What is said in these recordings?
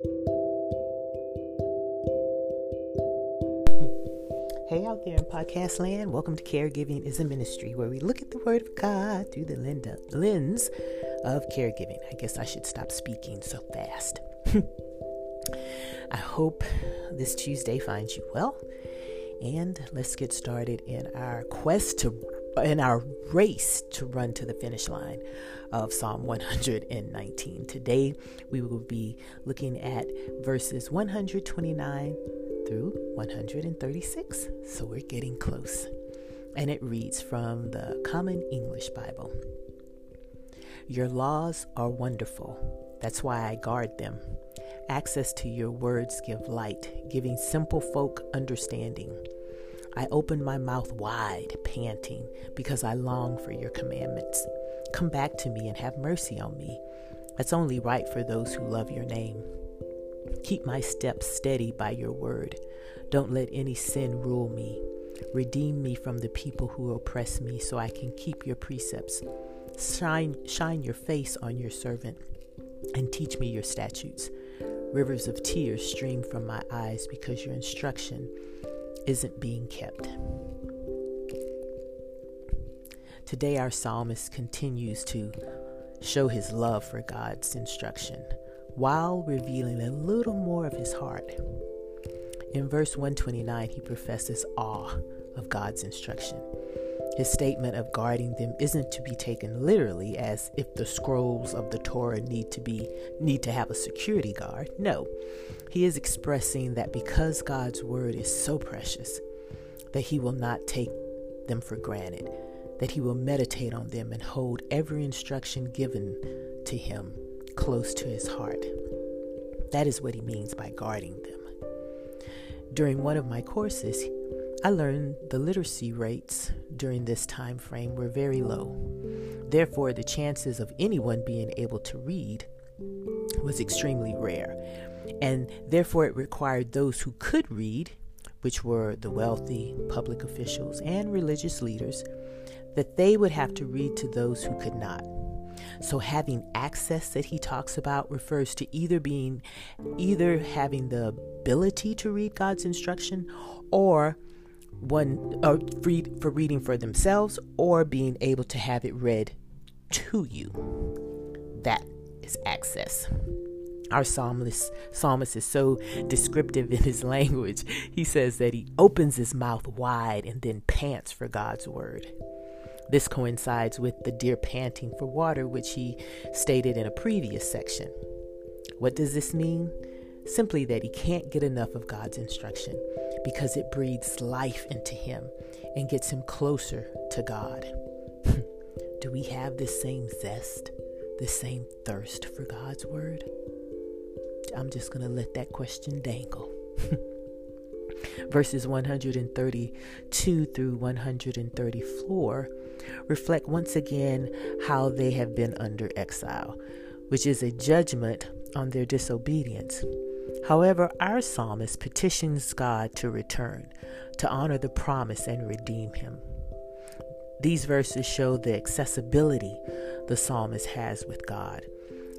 Hey out there in podcast land, welcome to Caregiving is a Ministry, where we look at the Word of God through the lens of caregiving. I guess I should stop speaking so fast. I hope this Tuesday finds you well, and let's get started in our quest to in our race to run to the finish line of Psalm 119. Today we will be looking at verses 129 through 136. So we're getting close. And it reads from the Common English Bible Your laws are wonderful. That's why I guard them. Access to your words give light, giving simple folk understanding. I open my mouth wide, panting, because I long for your commandments. Come back to me and have mercy on me. That's only right for those who love your name. Keep my steps steady by your word. Don't let any sin rule me. Redeem me from the people who oppress me so I can keep your precepts. Shine, shine your face on your servant and teach me your statutes. Rivers of tears stream from my eyes because your instruction isn't being kept. Today, our psalmist continues to show his love for God's instruction while revealing a little more of his heart. In verse 129, he professes awe of God's instruction. His statement of guarding them isn't to be taken literally as if the scrolls of the Torah need to be need to have a security guard. No. He is expressing that because God's word is so precious that he will not take them for granted, that he will meditate on them and hold every instruction given to him close to his heart. That is what he means by guarding them. During one of my courses, I learned the literacy rates during this time frame were very low. Therefore, the chances of anyone being able to read was extremely rare. And therefore, it required those who could read, which were the wealthy, public officials, and religious leaders, that they would have to read to those who could not. So having access that he talks about refers to either being either having the ability to read God's instruction or one or read for reading for themselves or being able to have it read to you. That is access. Our psalmist, psalmist is so descriptive in his language. He says that he opens his mouth wide and then pants for God's word. This coincides with the deer panting for water, which he stated in a previous section. What does this mean? Simply that he can't get enough of God's instruction because it breathes life into him and gets him closer to God. Do we have this same zest, this same thirst for God's word? I'm just going to let that question dangle. Verses 132 through 134 reflect once again how they have been under exile, which is a judgment on their disobedience. However, our psalmist petitions God to return, to honor the promise and redeem him. These verses show the accessibility the psalmist has with God.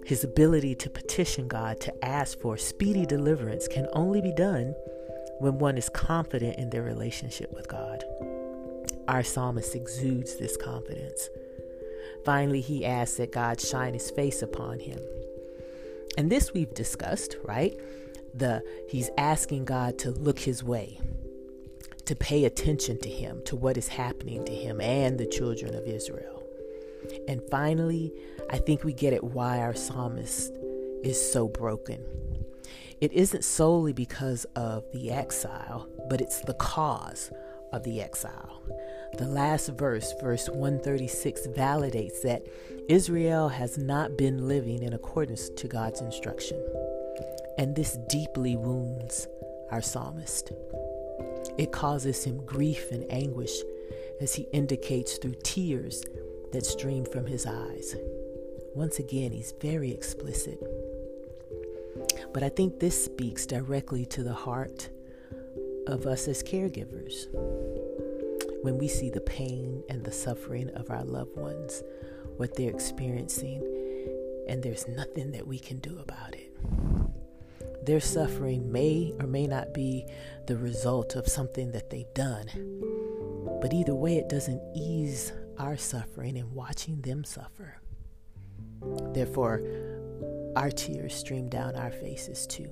His ability to petition God to ask for speedy deliverance can only be done when one is confident in their relationship with God. Our psalmist exudes this confidence. Finally, he asks that God shine his face upon him. And this we've discussed, right? The he's asking God to look his way, to pay attention to him, to what is happening to him and the children of Israel. And finally, I think we get at why our psalmist is so broken. It isn't solely because of the exile, but it's the cause of the exile. The last verse, verse 136, validates that Israel has not been living in accordance to God's instruction. And this deeply wounds our psalmist. It causes him grief and anguish as he indicates through tears that stream from his eyes. Once again, he's very explicit. But I think this speaks directly to the heart of us as caregivers. When we see the pain and the suffering of our loved ones, what they're experiencing, and there's nothing that we can do about it. Their suffering may or may not be the result of something that they've done. But either way, it doesn't ease our suffering in watching them suffer. Therefore, our tears stream down our faces too.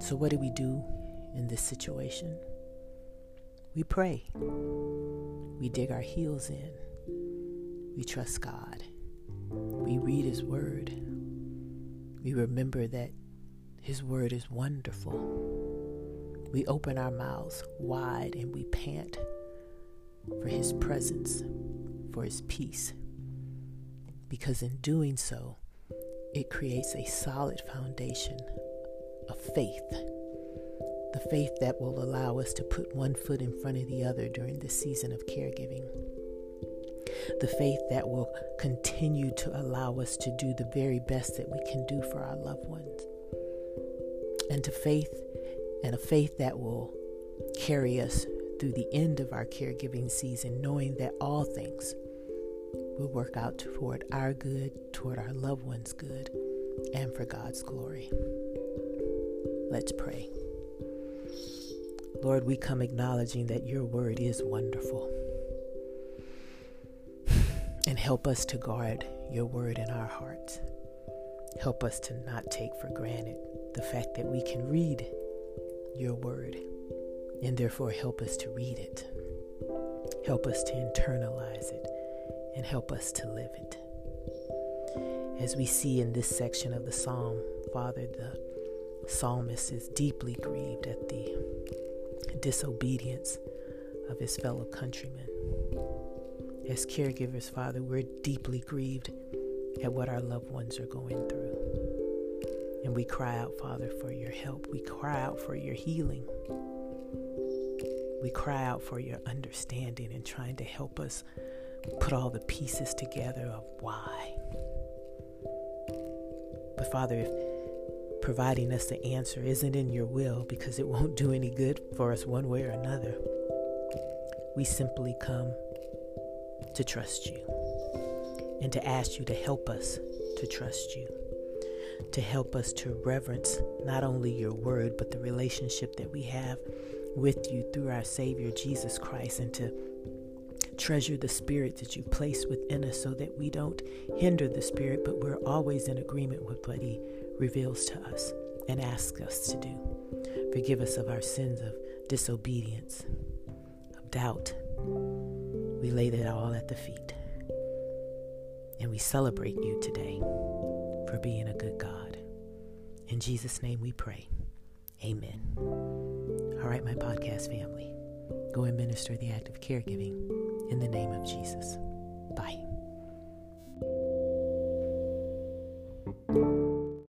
So, what do we do in this situation? We pray. We dig our heels in. We trust God. We read His Word. We remember that His Word is wonderful. We open our mouths wide and we pant for His presence, for His peace. Because in doing so, it creates a solid foundation of faith. The faith that will allow us to put one foot in front of the other during this season of caregiving. The faith that will continue to allow us to do the very best that we can do for our loved ones. And to faith and a faith that will carry us through the end of our caregiving season, knowing that all things will work out toward our good, toward our loved ones' good, and for God's glory. Let's pray. Lord, we come acknowledging that your word is wonderful. Help us to guard your word in our hearts. Help us to not take for granted the fact that we can read your word and therefore help us to read it. Help us to internalize it and help us to live it. As we see in this section of the psalm, Father, the psalmist is deeply grieved at the disobedience of his fellow countrymen. As caregivers, Father, we're deeply grieved at what our loved ones are going through. And we cry out, Father, for your help. We cry out for your healing. We cry out for your understanding and trying to help us put all the pieces together of why. But Father, if providing us the answer isn't in your will because it won't do any good for us one way or another, we simply come to trust you and to ask you to help us to trust you, to help us to reverence not only your word, but the relationship that we have with you through our Savior Jesus Christ and to treasure the spirit that you place within us so that we don't hinder the spirit, but we're always in agreement with what he reveals to us and asks us to do. Forgive us of our sins of disobedience, of doubt. We lay that all at the feet. And we celebrate you today for being a good God. In Jesus' name we pray. Amen. All right, my podcast family, go and minister the act of caregiving in the name of Jesus. Bye.